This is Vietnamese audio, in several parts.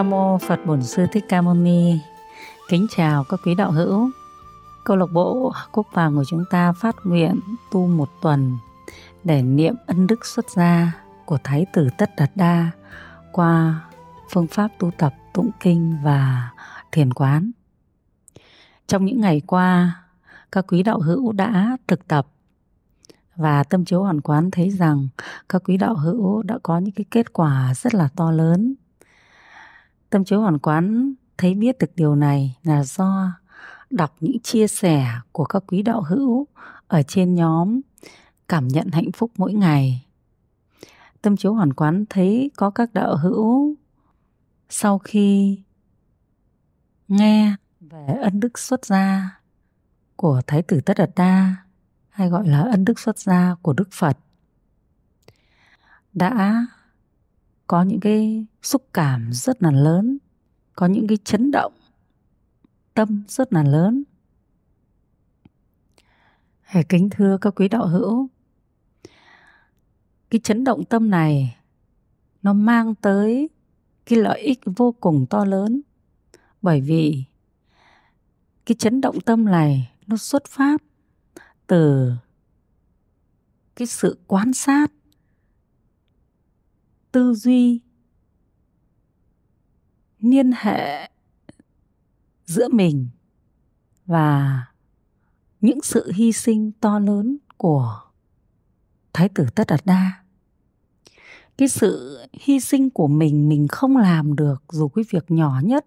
Nam mô Phật Bổn Sư Thích Ca Mâu Ni. Kính chào các quý đạo hữu. Câu lạc bộ quốc Vàng của chúng ta phát nguyện tu một tuần để niệm ân đức xuất gia của Thái tử Tất Đạt Đa qua phương pháp tu tập tụng kinh và thiền quán. Trong những ngày qua, các quý đạo hữu đã thực tập và tâm chiếu hoàn quán thấy rằng các quý đạo hữu đã có những cái kết quả rất là to lớn Tâm chiếu hoàn quán thấy biết được điều này là do đọc những chia sẻ của các quý đạo hữu ở trên nhóm cảm nhận hạnh phúc mỗi ngày. Tâm chiếu hoàn quán thấy có các đạo hữu sau khi nghe về ân đức xuất gia của Thái tử Tất Đạt Đa, hay gọi là ân đức xuất gia của Đức Phật, đã có những cái xúc cảm rất là lớn, có những cái chấn động tâm rất là lớn. Hãy kính thưa các quý đạo hữu, cái chấn động tâm này nó mang tới cái lợi ích vô cùng to lớn. Bởi vì cái chấn động tâm này nó xuất phát từ cái sự quan sát tư duy. Liên hệ giữa mình và những sự hy sinh to lớn của thái tử tất đạt đa. Cái sự hy sinh của mình mình không làm được dù cái việc nhỏ nhất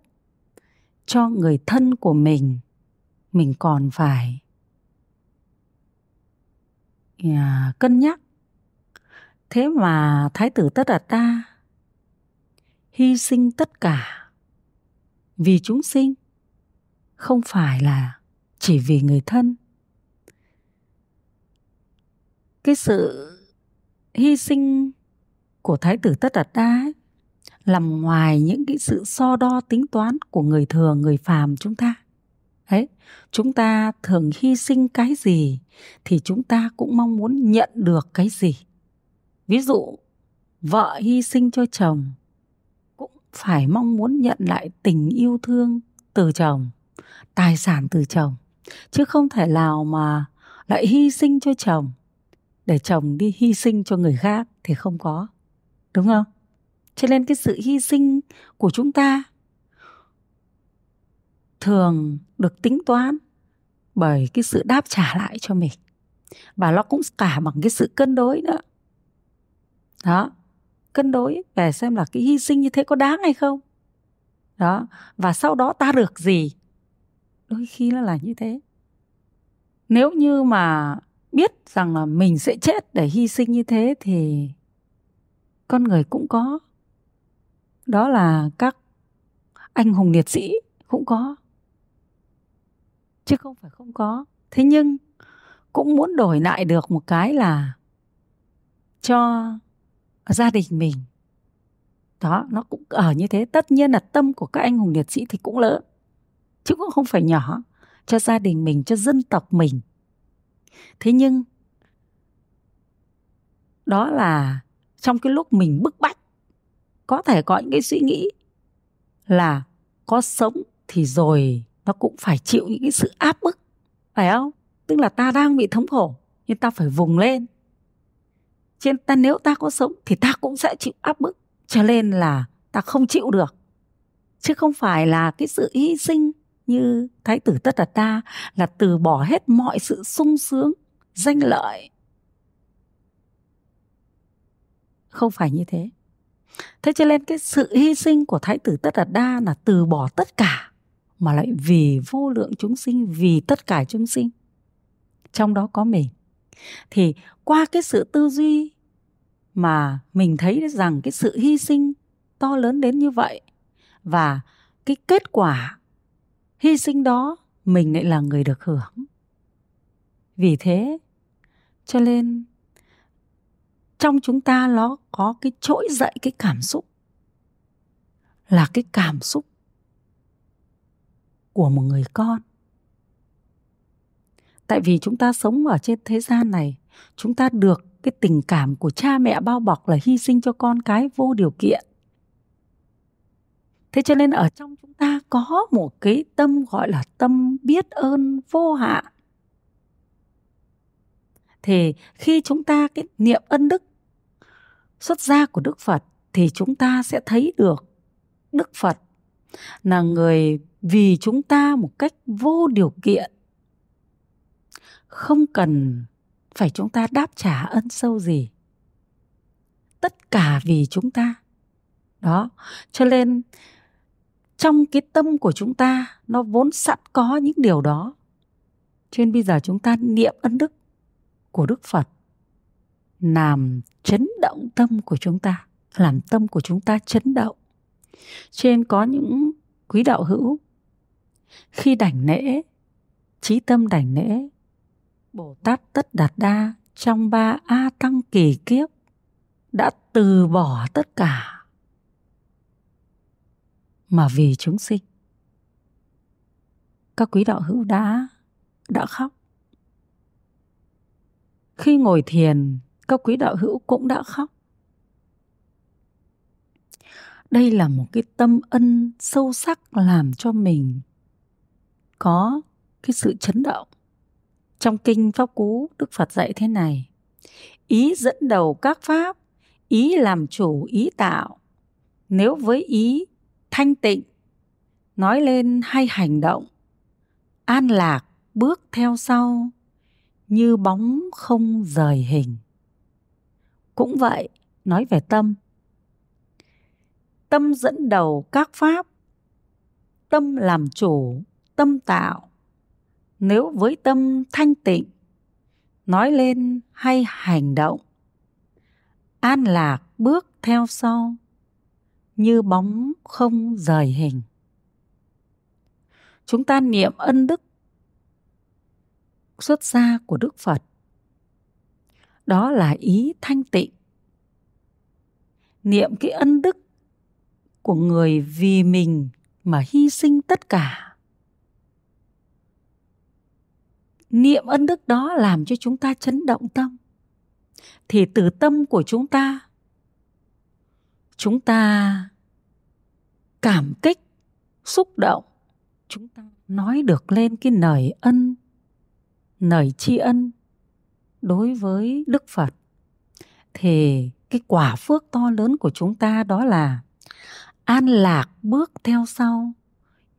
cho người thân của mình mình còn phải à, cân nhắc thế mà thái tử tất đạt đa hy sinh tất cả vì chúng sinh không phải là chỉ vì người thân. Cái sự hy sinh của thái tử tất đạt đa ấy, nằm ngoài những cái sự so đo tính toán của người thường người phàm chúng ta. Ấy chúng ta thường hy sinh cái gì thì chúng ta cũng mong muốn nhận được cái gì ví dụ, vợ hy sinh cho chồng, cũng phải mong muốn nhận lại tình yêu thương từ chồng, tài sản từ chồng, chứ không thể nào mà lại hy sinh cho chồng. Để chồng đi hy sinh cho người khác thì không có, đúng không? Cho nên cái sự hy sinh của chúng ta thường được tính toán bởi cái sự đáp trả lại cho mình. Và nó cũng cả bằng cái sự cân đối nữa đó. Cân đối về xem là cái hy sinh như thế có đáng hay không. Đó. Và sau đó ta được gì? Đôi khi nó là như thế. Nếu như mà biết rằng là mình sẽ chết để hy sinh như thế thì con người cũng có. Đó là các anh hùng liệt sĩ cũng có. Chứ không phải không có. Thế nhưng cũng muốn đổi lại được một cái là cho gia đình mình. Đó, nó cũng ở như thế. Tất nhiên là tâm của các anh hùng liệt sĩ thì cũng lớn, chứ cũng không phải nhỏ, cho gia đình mình, cho dân tộc mình. Thế nhưng, đó là trong cái lúc mình bức bách, có thể có những cái suy nghĩ là có sống thì rồi nó cũng phải chịu những cái sự áp bức, phải không? Tức là ta đang bị thống khổ, nhưng ta phải vùng lên trên ta nếu ta có sống thì ta cũng sẽ chịu áp bức. Cho nên là ta không chịu được. Chứ không phải là cái sự hy sinh như thái tử tất đạt ta là từ bỏ hết mọi sự sung sướng, danh lợi. Không phải như thế. Thế cho nên cái sự hy sinh của thái tử tất đạt đa là từ bỏ tất cả, mà lại vì vô lượng chúng sinh, vì tất cả chúng sinh. Trong đó có mình. Thì qua cái sự tư duy mà mình thấy rằng cái sự hy sinh to lớn đến như vậy và cái kết quả hy sinh đó mình lại là người được hưởng. Vì thế, cho nên trong chúng ta nó có cái trỗi dậy cái cảm xúc là cái cảm xúc của một người con. Tại vì chúng ta sống ở trên thế gian này chúng ta được cái tình cảm của cha mẹ bao bọc là hy sinh cho con cái vô điều kiện. Thế cho nên ở trong chúng ta có một cái tâm gọi là tâm biết ơn vô hạn. Thì khi chúng ta cái niệm ân đức xuất gia của đức phật thì chúng ta sẽ thấy được đức phật là người vì chúng ta một cách vô điều kiện, không cần phải chúng ta đáp trả ân sâu gì? Tất cả vì chúng ta. Đó, cho nên trong cái tâm của chúng ta, nó vốn sẵn có những điều đó. Cho nên bây giờ chúng ta niệm ân đức của đức phật làm chấn động tâm của chúng ta, làm tâm của chúng ta chấn động. Trên có những quý đạo hữu, khi đảnh lễ, trí tâm đảnh lễ bồ tát tất đạt đa trong ba a tăng kỳ kiếp đã từ bỏ tất cả. Mà vì chúng sinh, các quý đạo hữu đã đã khóc. Khi ngồi thiền, các quý đạo hữu cũng đã khóc. Đây là một cái tâm ân sâu sắc làm cho mình có cái sự chấn động trong kinh pháp cú đức phật dạy thế này. Ý dẫn đầu các pháp, ý làm chủ, ý tạo. Nếu với ý thanh tịnh, nói lên hay hành động, an lạc bước theo sau, như bóng không rời hình. Cũng vậy, nói về tâm. Tâm dẫn đầu các pháp, tâm làm chủ, tâm tạo nếu với tâm thanh tịnh, nói lên hay hành động, an lạc bước theo sau, như bóng không rời hình. Chúng ta niệm ân đức xuất gia của đức phật. Đó là ý thanh tịnh. Niệm cái ân đức của người vì mình mà hy sinh tất cả. Niệm ân đức đó làm cho chúng ta chấn động tâm. Thì từ tâm của chúng ta chúng ta cảm kích, xúc động. Chúng ta nói được lên cái lời ân lời tri ân đối với đức phật. Thì cái quả phước to lớn của chúng ta đó là an lạc bước theo sau,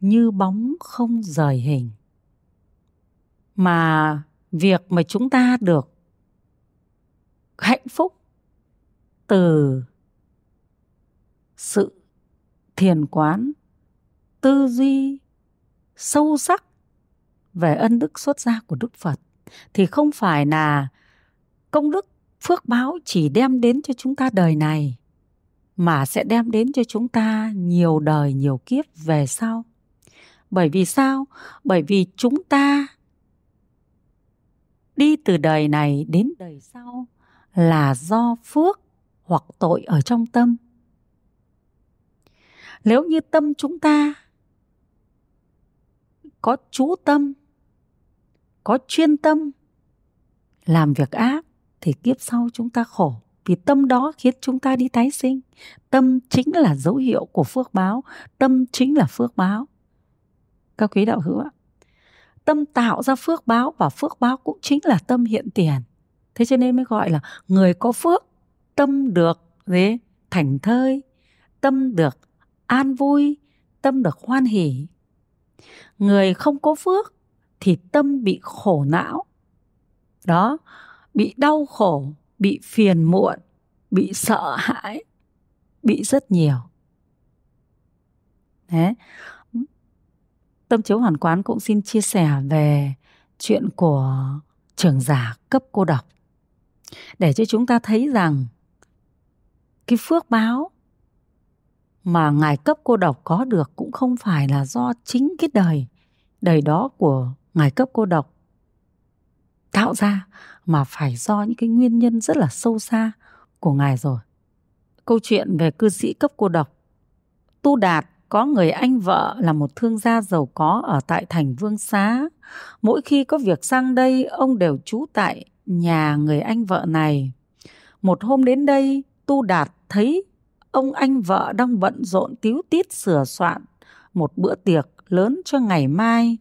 như bóng không rời hình mà việc mà chúng ta được hạnh phúc từ sự thiền quán, tư duy sâu sắc về ân đức xuất gia của đức phật, thì không phải là công đức phước báo chỉ đem đến cho chúng ta đời này, mà sẽ đem đến cho chúng ta nhiều đời nhiều kiếp về sau. Bởi vì sao? Bởi vì chúng ta đi từ đời này đến đời sau là do phước hoặc tội ở trong tâm. Nếu như tâm chúng ta có chú tâm, có chuyên tâm làm việc ác thì kiếp sau chúng ta khổ. Vì tâm đó khiến chúng ta đi tái sinh. Tâm chính là dấu hiệu của phước báo, tâm chính là phước báo. Các quý đạo hữu ạ tâm tạo ra phước báo và phước báo cũng chính là tâm hiện tiền. Thế cho nên mới gọi là người có phước, tâm được gì? Thành thơi, tâm được an vui, tâm được hoan hỷ. Người không có phước thì tâm bị khổ não. Đó, bị đau khổ, bị phiền muộn, bị sợ hãi, bị rất nhiều. Đấy. Tâm chiếu hoàn quán cũng xin chia sẻ về chuyện của trưởng giả cấp cô độc. Để cho chúng ta thấy rằng cái phước báo mà ngài cấp cô độc có được cũng không phải là do chính cái đời đời đó của ngài cấp cô độc tạo ra, mà phải do những cái nguyên nhân rất là sâu xa của ngài rồi. Câu chuyện về cư sĩ cấp cô độc tu đạt có người anh vợ là một thương gia giàu có ở tại thành Vương Xá. Mỗi khi có việc sang đây, ông đều trú tại nhà người anh vợ này. Một hôm đến đây, Tu Đạt thấy ông anh vợ đang bận rộn tíu tít sửa soạn một bữa tiệc lớn cho ngày mai.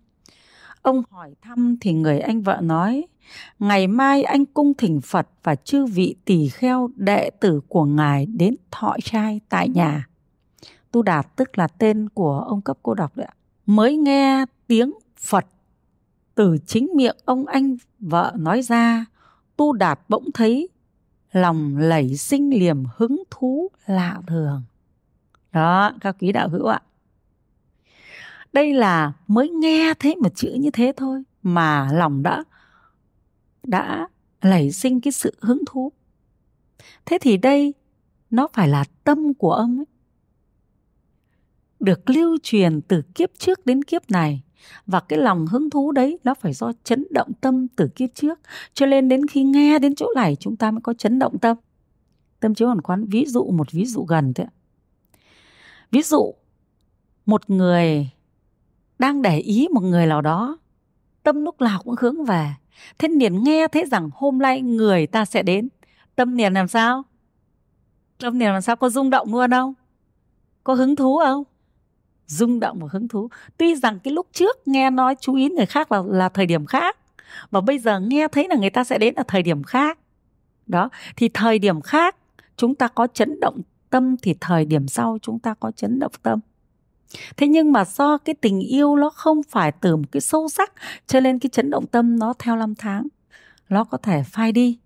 Ông hỏi thăm thì người anh vợ nói, ngày mai anh cung thỉnh Phật và chư vị tỳ kheo đệ tử của ngài đến thọ trai tại nhà. Tu Đạt tức là tên của ông cấp cô đọc đấy ạ. Mới nghe tiếng Phật từ chính miệng ông anh vợ nói ra, Tu Đạt bỗng thấy lòng lẩy sinh liềm hứng thú lạ thường. Đó, các quý đạo hữu ạ. Đây là mới nghe thấy một chữ như thế thôi mà lòng đã đã lẩy sinh cái sự hứng thú. Thế thì đây nó phải là tâm của ông ấy. Được lưu truyền từ kiếp trước đến kiếp này. Và cái lòng hứng thú đấy, nó phải do chấn động tâm từ kiếp trước. Cho nên đến khi nghe đến chỗ này, chúng ta mới có chấn động tâm. Tâm chiếu hoàn quán ví dụ một ví dụ gần thế ví dụ, một người đang để ý một người nào đó, tâm lúc nào cũng hướng về. Thế liền nghe thấy rằng hôm nay người ta sẽ đến. Tâm liền làm sao? Tâm liền làm sao? Có rung động luôn không? Có hứng thú không? Rung động và hứng thú. Tuy rằng cái lúc trước nghe nói chú ý người khác là là thời điểm khác, và bây giờ nghe thấy là người ta sẽ đến ở thời điểm khác. Đó, thì thời điểm khác, chúng ta có chấn động tâm thì thời điểm sau chúng ta có chấn động tâm. Thế nhưng mà do cái tình yêu nó không phải từ một cái sâu sắc, cho nên cái chấn động tâm nó theo năm tháng, nó có thể phai đi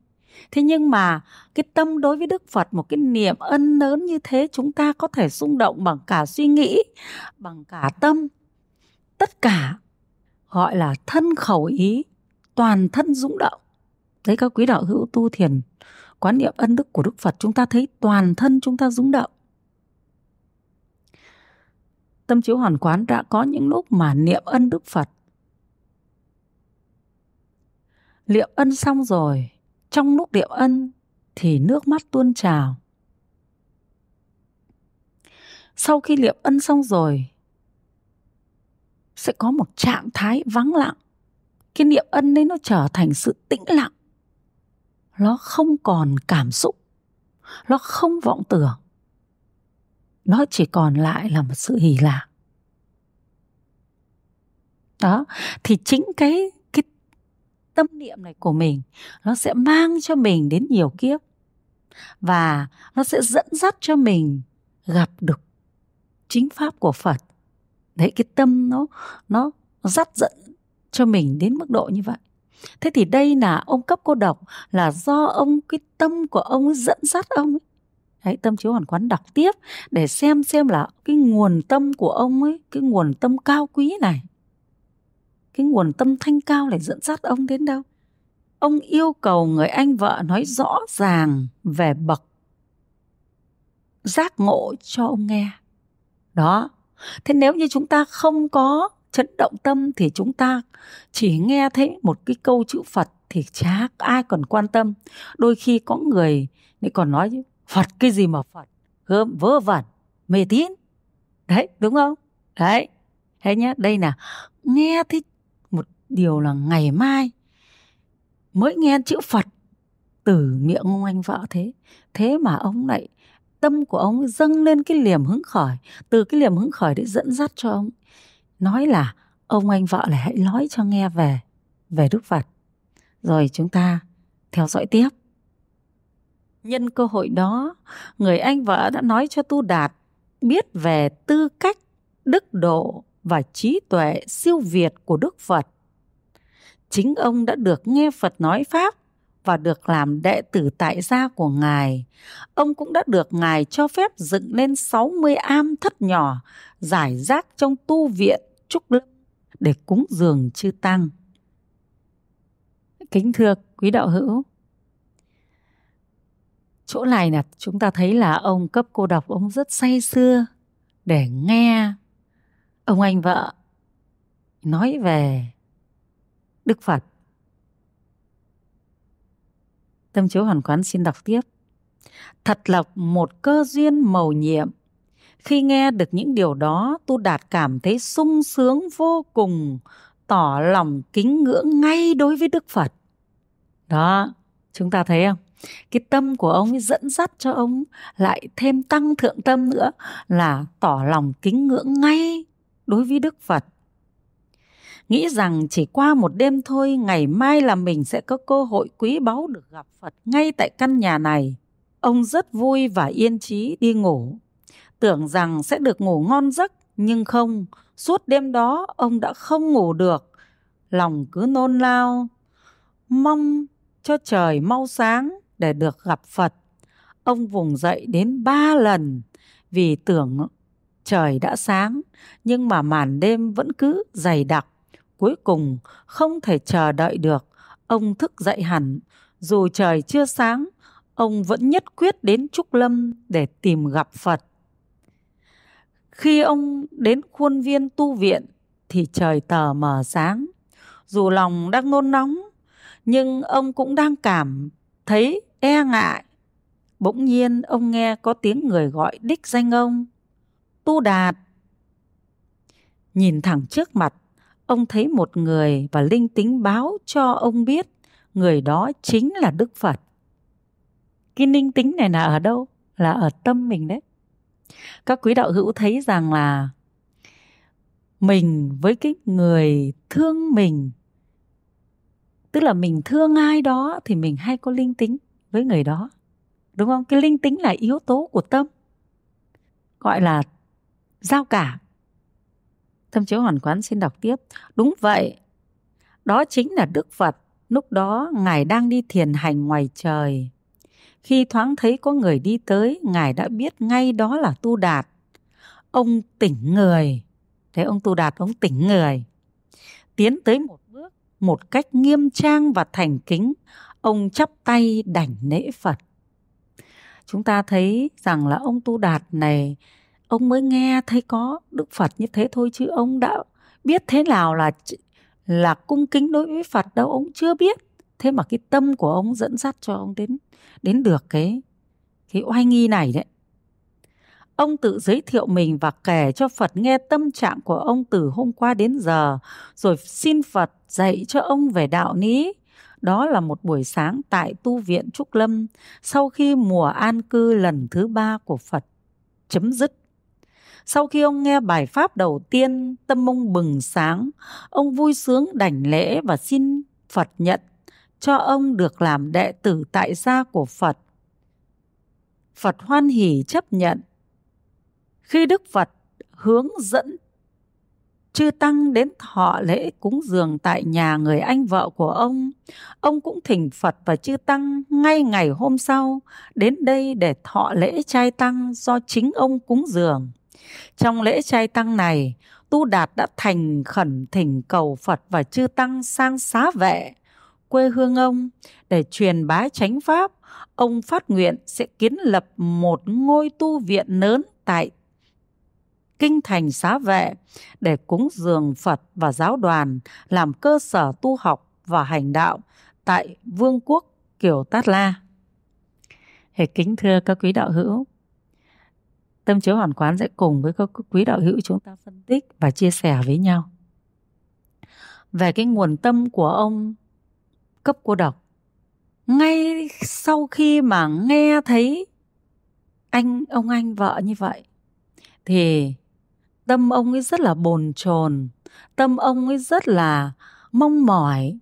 thế nhưng mà cái tâm đối với đức phật, một cái niềm ân lớn như thế chúng ta có thể rung động bằng cả suy nghĩ, bằng cả tâm. Tất cả gọi là thân khẩu ý, toàn thân rung động. Đấy các quý đạo hữu tu thiền, quán niệm ân đức của đức phật, chúng ta thấy toàn thân chúng ta rung động. Tâm chiếu hoàn quán đã có những lúc mà niệm ân đức phật. Niệm ân xong rồi trong lúc điệu ân thì nước mắt tuôn trào. Sau khi liệm ân xong rồi, sẽ có một trạng thái vắng lặng. Cái niệm ân đấy nó trở thành sự tĩnh lặng. Nó không còn cảm xúc. Nó không vọng tưởng. Nó chỉ còn lại là một sự hỉ lạc. Đó, thì chính cái tâm niệm này của mình nó sẽ mang cho mình đến nhiều kiếp và nó sẽ dẫn dắt cho mình gặp được chính pháp của Phật. Đấy cái tâm nó nó dắt dẫn cho mình đến mức độ như vậy. Thế thì đây là ông cấp cô độc là do ông cái tâm của ông dẫn dắt ông ấy. Đấy, tâm chiếu hoàn quán đọc tiếp để xem xem là cái nguồn tâm của ông ấy, cái nguồn tâm cao quý này cái nguồn tâm thanh cao lại dẫn dắt ông đến đâu? Ông yêu cầu người anh vợ nói rõ ràng về bậc, giác ngộ cho ông nghe. Đó. Thế nếu như chúng ta không có chấn động tâm thì chúng ta chỉ nghe thấy một cái câu chữ phật thì chả ai còn quan tâm. Đôi khi có người lại còn nói, phật cái gì mà phật? Gớm, vớ vẩn, mê tín. Đấy, đúng không? Đấy. Thế nhá, đây là nghe thấy điều là ngày mai mới nghe chữ Phật. Từ miệng ông anh vợ thế. Thế mà ông lại, tâm của ông dâng lên cái liềm hứng khởi. Từ cái liềm hứng khởi để dẫn dắt cho ông. Nói là ông anh vợ lại hãy nói cho nghe về về Đức Phật. Rồi chúng ta theo dõi tiếp. Nhân cơ hội đó, người anh vợ đã nói cho tu đạt biết về tư cách, đức độ và trí tuệ siêu việt của đức phật chính ông đã được nghe Phật nói Pháp và được làm đệ tử tại gia của Ngài. Ông cũng đã được Ngài cho phép dựng lên 60 am thất nhỏ giải rác trong tu viện Trúc Lâm để cúng dường chư Tăng. Kính thưa quý đạo hữu, chỗ này là chúng ta thấy là ông cấp cô độc ông rất say sưa để nghe ông anh vợ nói về Đức Phật. Tâm chiếu hoàn quán xin đọc tiếp. Thật là một cơ duyên mầu nhiệm. Khi nghe được những điều đó, Tu Đạt cảm thấy sung sướng vô cùng, tỏ lòng kính ngưỡng ngay đối với Đức Phật. Đó, chúng ta thấy không? cái tâm của ông ấy dẫn dắt cho ông lại thêm tăng thượng tâm nữa là tỏ lòng kính ngưỡng ngay đối với Đức Phật. Nghĩ rằng chỉ qua một đêm thôi, ngày mai là mình sẽ có cơ hội quý báu được gặp Phật ngay tại căn nhà này. Ông rất vui và yên trí đi ngủ. Tưởng rằng sẽ được ngủ ngon giấc, nhưng không, suốt đêm đó ông đã không ngủ được. Lòng cứ nôn lao, mong cho trời mau sáng để được gặp Phật. Ông vùng dậy đến ba lần vì tưởng trời đã sáng nhưng mà màn đêm vẫn cứ dày đặc. Cuối cùng không thể chờ đợi được, ông thức dậy hẳn. Dù trời chưa sáng, ông vẫn nhất quyết đến Trúc Lâm để tìm gặp Phật. Khi ông đến khuôn viên tu viện thì trời tờ mờ sáng. Dù lòng đang nôn nóng, nhưng ông cũng đang cảm thấy e ngại. Bỗng nhiên ông nghe có tiếng người gọi đích danh ông. Tu Đạt. Nhìn thẳng trước mặt, ông thấy một người và linh tính báo cho ông biết, người đó chính là Đức Phật. Cái linh tính này là ở đâu? Là ở tâm mình đấy. Các quý đạo hữu thấy rằng là mình với cái người thương mình, tức là mình thương ai đó thì mình hay có linh tính với người đó đúng không cái linh tính là yếu tố của tâm, gọi là giao cảm thâm chiếu hoàn quán xin đọc tiếp. Đúng vậy. Đó chính là đức phật. Lúc đó, ngài đang đi thiền hành ngoài trời. Khi thoáng thấy có người đi tới, ngài đã biết ngay đó là tu đạt. Ông tỉnh người. Thế ông tu đạt, ông tỉnh người. Tiến tới một bước, một cách nghiêm trang và thành kính, ông chắp tay đảnh lễ phật. Chúng ta thấy rằng là ông tu đạt này ông mới nghe thấy có đức phật như thế thôi chứ ông đã biết thế nào là là cung kính đối với phật đâu ông chưa biết thế mà cái tâm của ông dẫn dắt cho ông đến đến được cái cái oai nghi này đấy Ông tự giới thiệu mình và kể cho Phật nghe tâm trạng của ông từ hôm qua đến giờ, rồi xin Phật dạy cho ông về đạo lý. Đó là một buổi sáng tại tu viện Trúc Lâm, sau khi mùa an cư lần thứ ba của Phật chấm dứt. Sau khi ông nghe bài pháp đầu tiên, tâm ông bừng sáng, ông vui sướng đảnh lễ và xin Phật nhận cho ông được làm đệ tử tại gia của Phật. Phật hoan hỷ chấp nhận khi Đức Phật hướng dẫn chư tăng đến thọ lễ cúng dường tại nhà người anh vợ của ông, ông cũng thỉnh Phật và chư tăng ngay ngày hôm sau đến đây để thọ lễ trai tăng do chính ông cúng dường. Trong lễ trai tăng này, Tu Đạt đã thành khẩn thỉnh cầu Phật và chư tăng sang xá vệ quê hương ông để truyền bá chánh pháp. Ông phát nguyện sẽ kiến lập một ngôi tu viện lớn tại kinh thành xá vệ để cúng dường Phật và giáo đoàn làm cơ sở tu học và hành đạo tại vương quốc Kiều Tát La. Hệ kính thưa các quý đạo hữu, Tâm chiếu hoàn quán sẽ cùng với các quý đạo hữu chúng ta phân tích và chia sẻ với nhau về cái nguồn tâm của ông cấp cô độc. Ngay sau khi mà nghe thấy anh, ông anh vợ như vậy, thì tâm ông ấy rất là bồn chồn, tâm ông ấy rất là mong mỏi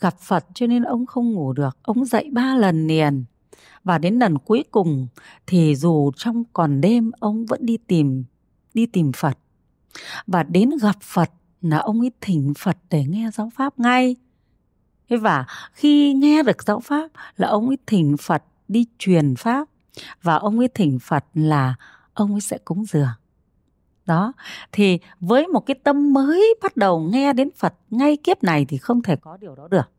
gặp phật cho nên ông không ngủ được, ông dậy ba lần liền và đến lần cuối cùng thì dù trong còn đêm, ông vẫn đi tìm đi tìm phật. Và đến gặp phật là ông ấy thỉnh phật để nghe giáo pháp ngay. Thế và khi nghe được giáo pháp là ông ấy thỉnh phật đi truyền pháp. Và ông ấy thỉnh phật là ông ấy sẽ cúng dường đó, thì với một cái tâm mới bắt đầu nghe đến phật ngay kiếp này thì không thể có điều đó được.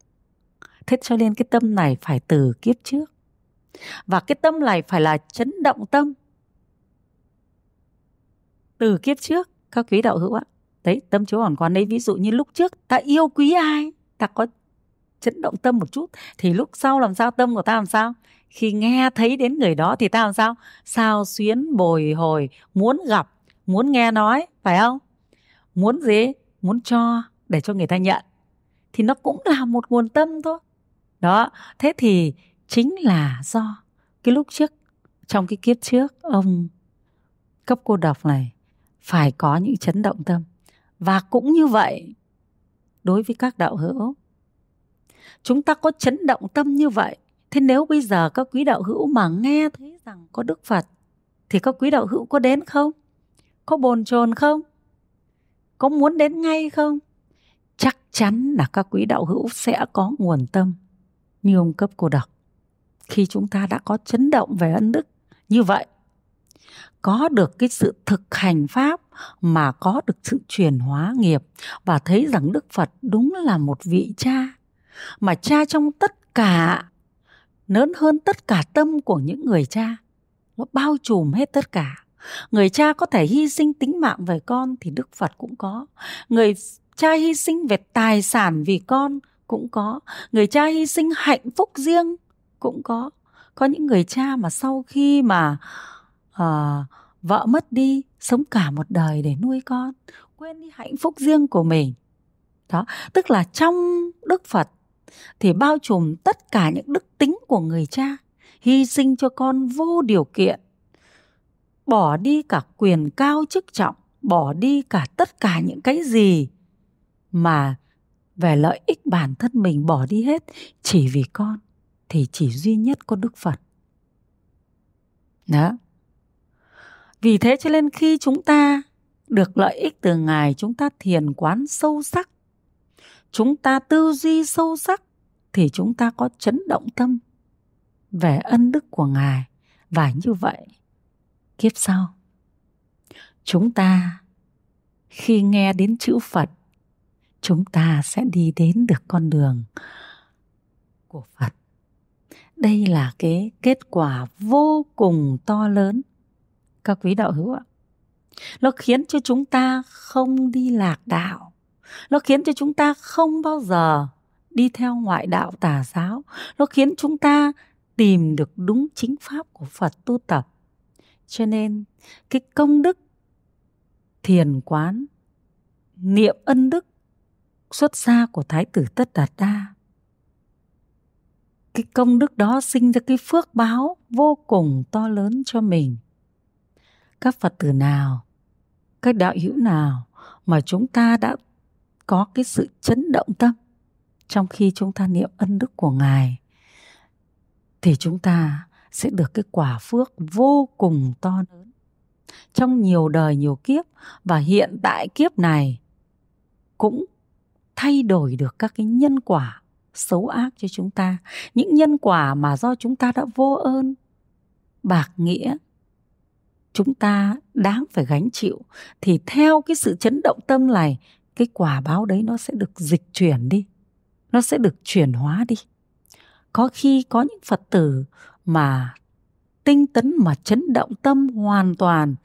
Thế cho nên cái tâm này phải từ kiếp trước và cái tâm này phải là chấn động tâm. Từ kiếp trước, các quý đạo hữu ạ, đấy, tâm chiếu hoàn quán đấy, ví dụ như lúc trước, ta yêu quý ai, ta có chấn động tâm một chút, thì lúc sau làm sao tâm của ta làm sao? Khi nghe thấy đến người đó thì ta làm sao? Sao xuyến, bồi hồi, muốn gặp, muốn nghe nói, phải không? Muốn gì? Muốn cho, để cho người ta nhận. Thì nó cũng là một nguồn tâm thôi. Đó, thế thì chính là do cái lúc trước, trong cái kiếp trước, ông cấp cô độc này phải có những chấn động tâm. Và cũng như vậy, đối với các đạo hữu, chúng ta có chấn động tâm như vậy. Thế nếu bây giờ các quý đạo hữu mà nghe thấy rằng có đức phật, thì các quý đạo hữu có đến không? Có bồn chồn không? Có muốn đến ngay không? Chắc chắn là các quý đạo hữu sẽ có nguồn tâm như ông cấp cô độc khi chúng ta đã có chấn động về ân đức như vậy, có được cái sự thực hành pháp mà có được sự chuyển hóa nghiệp và thấy rằng Đức Phật đúng là một vị cha, mà cha trong tất cả, lớn hơn tất cả tâm của những người cha, nó bao trùm hết tất cả. Người cha có thể hy sinh tính mạng về con thì Đức Phật cũng có. Người cha hy sinh về tài sản vì con cũng có. Người cha hy sinh hạnh phúc riêng cũng có. Có những người cha mà sau khi mà uh, vợ mất đi sống cả một đời để nuôi con quên đi hạnh phúc riêng của mình. Đó tức là trong đức phật thì bao trùm tất cả những đức tính của người cha hy sinh cho con vô điều kiện bỏ đi cả quyền cao chức trọng bỏ đi cả tất cả những cái gì mà về lợi ích bản thân mình bỏ đi hết chỉ vì con thì chỉ duy nhất có đức phật. Đó. Vì thế cho nên khi chúng ta được lợi ích từ ngài, chúng ta thiền quán sâu sắc, chúng ta tư duy sâu sắc, thì chúng ta có chấn động tâm về ân đức của ngài. Và như vậy, kiếp sau, chúng ta khi nghe đến chữ phật, chúng ta sẽ đi đến được con đường của phật đây là cái kết quả vô cùng to lớn. Các quý đạo hữu ạ, nó khiến cho chúng ta không đi lạc đạo. Nó khiến cho chúng ta không bao giờ đi theo ngoại đạo tà giáo. Nó khiến chúng ta tìm được đúng chính pháp của phật tu tập. Cho nên, cái công đức, thiền quán, niệm ân đức xuất gia của thái tử tất đạt đa cái công đức đó sinh ra cái phước báo vô cùng to lớn cho mình. Các phật tử nào, các đạo hữu nào mà chúng ta đã có cái sự chấn động tâm trong khi chúng ta niệm ân đức của ngài, thì chúng ta sẽ được cái quả phước vô cùng to lớn. Trong nhiều đời nhiều kiếp và hiện tại kiếp này cũng thay đổi được các cái nhân quả xấu ác cho chúng ta. Những nhân quả mà do chúng ta đã vô ơn, bạc nghĩa, chúng ta đáng phải gánh chịu. Thì theo cái sự chấn động tâm này, cái quả báo đấy nó sẽ được dịch chuyển đi. Nó sẽ được chuyển hóa đi. Có khi có những phật tử mà tinh tấn mà chấn động tâm hoàn toàn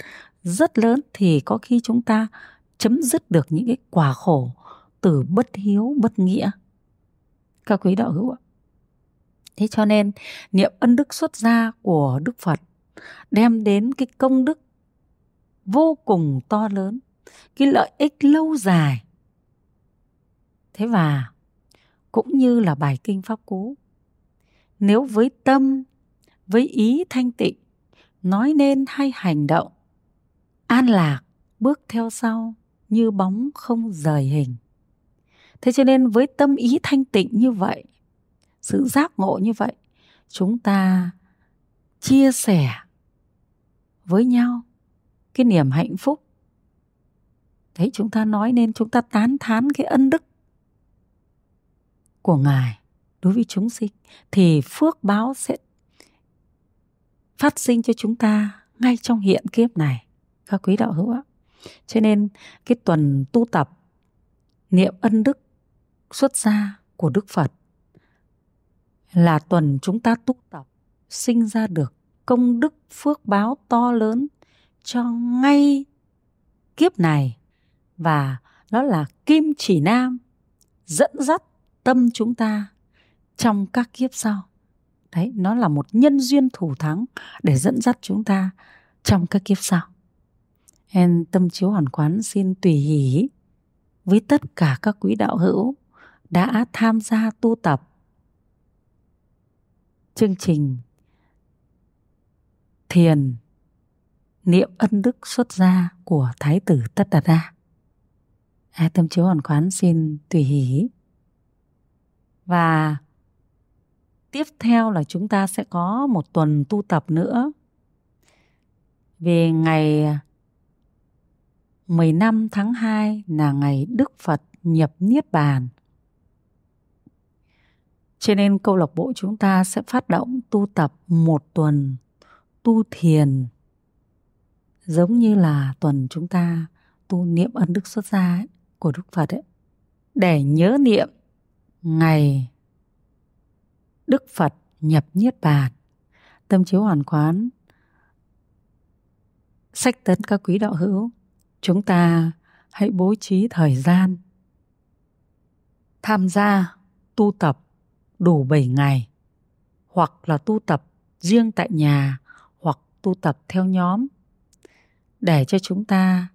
rất lớn, thì có khi chúng ta chấm dứt được những cái quả khổ từ bất hiếu, bất nghĩa các quý đạo hữu ạ. Thế cho nên, niệm ân đức xuất gia của đức phật đem đến cái công đức vô cùng to lớn, cái lợi ích lâu dài. Thế và cũng như là bài kinh pháp cú, nếu với tâm, với ý thanh tịnh, nói nên hay hành động, an lạc, bước theo sau như bóng không rời hình thế cho nên với tâm ý thanh tịnh như vậy, sự giác ngộ như vậy, chúng ta chia sẻ với nhau cái niềm hạnh phúc. Thấy chúng ta nói nên chúng ta tán thán cái ân đức của ngài đối với chúng sinh, thì phước báo sẽ phát sinh cho chúng ta ngay trong hiện kiếp này, các quý đạo hữu ạ. Cho nên cái tuần tu tập niệm ân đức xuất gia của đức phật. Là tuần chúng ta tu tập, sinh ra được công đức phước báo to lớn cho ngay kiếp này. Và đó là kim chỉ nam dẫn dắt tâm chúng ta trong các kiếp sau. Đấy, nó là một nhân duyên thủ thắng để dẫn dắt chúng ta trong các kiếp sau. En tâm chiếu hoàn quán xin tùy hỷ với tất cả các quý đạo hữu đã tham gia tu tập chương trình thiền niệm ân đức xuất gia của Thái tử Tất Đạt Đa. À, tâm chiếu hoàn quán xin tùy hỷ. Và tiếp theo là chúng ta sẽ có một tuần tu tập nữa. Về ngày 15 tháng 2 là ngày Đức Phật nhập Niết Bàn. Cho nên câu lạc bộ chúng ta sẽ phát động tu tập một tuần tu thiền giống như là tuần chúng ta tu niệm ân đức xuất gia ấy, của Đức Phật ấy. Để nhớ niệm ngày Đức Phật nhập Niết Bàn. Tâm chiếu hoàn quán sách tấn các quý đạo hữu chúng ta hãy bố trí thời gian tham gia tu tập đủ 7 ngày. Hoặc là tu tập riêng tại nhà, hoặc tu tập theo nhóm. Để cho chúng ta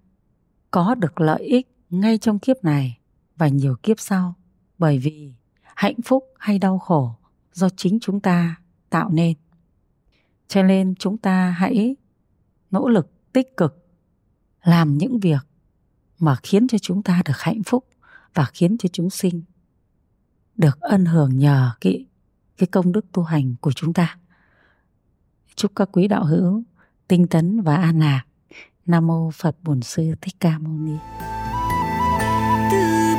có được lợi ích ngay trong kiếp này và nhiều kiếp sau. Bởi vì hạnh phúc hay đau khổ do chính chúng ta tạo nên. Cho nên chúng ta hãy nỗ lực tích cực làm những việc mà khiến cho chúng ta được hạnh phúc và khiến cho chúng sinh được ân hưởng nhờ cái cái công đức tu hành của chúng ta. Chúc các quý đạo hữu tinh tấn và an lạc. Nam mô Phật Bổn Sư Thích Ca Mâu Ni. Từ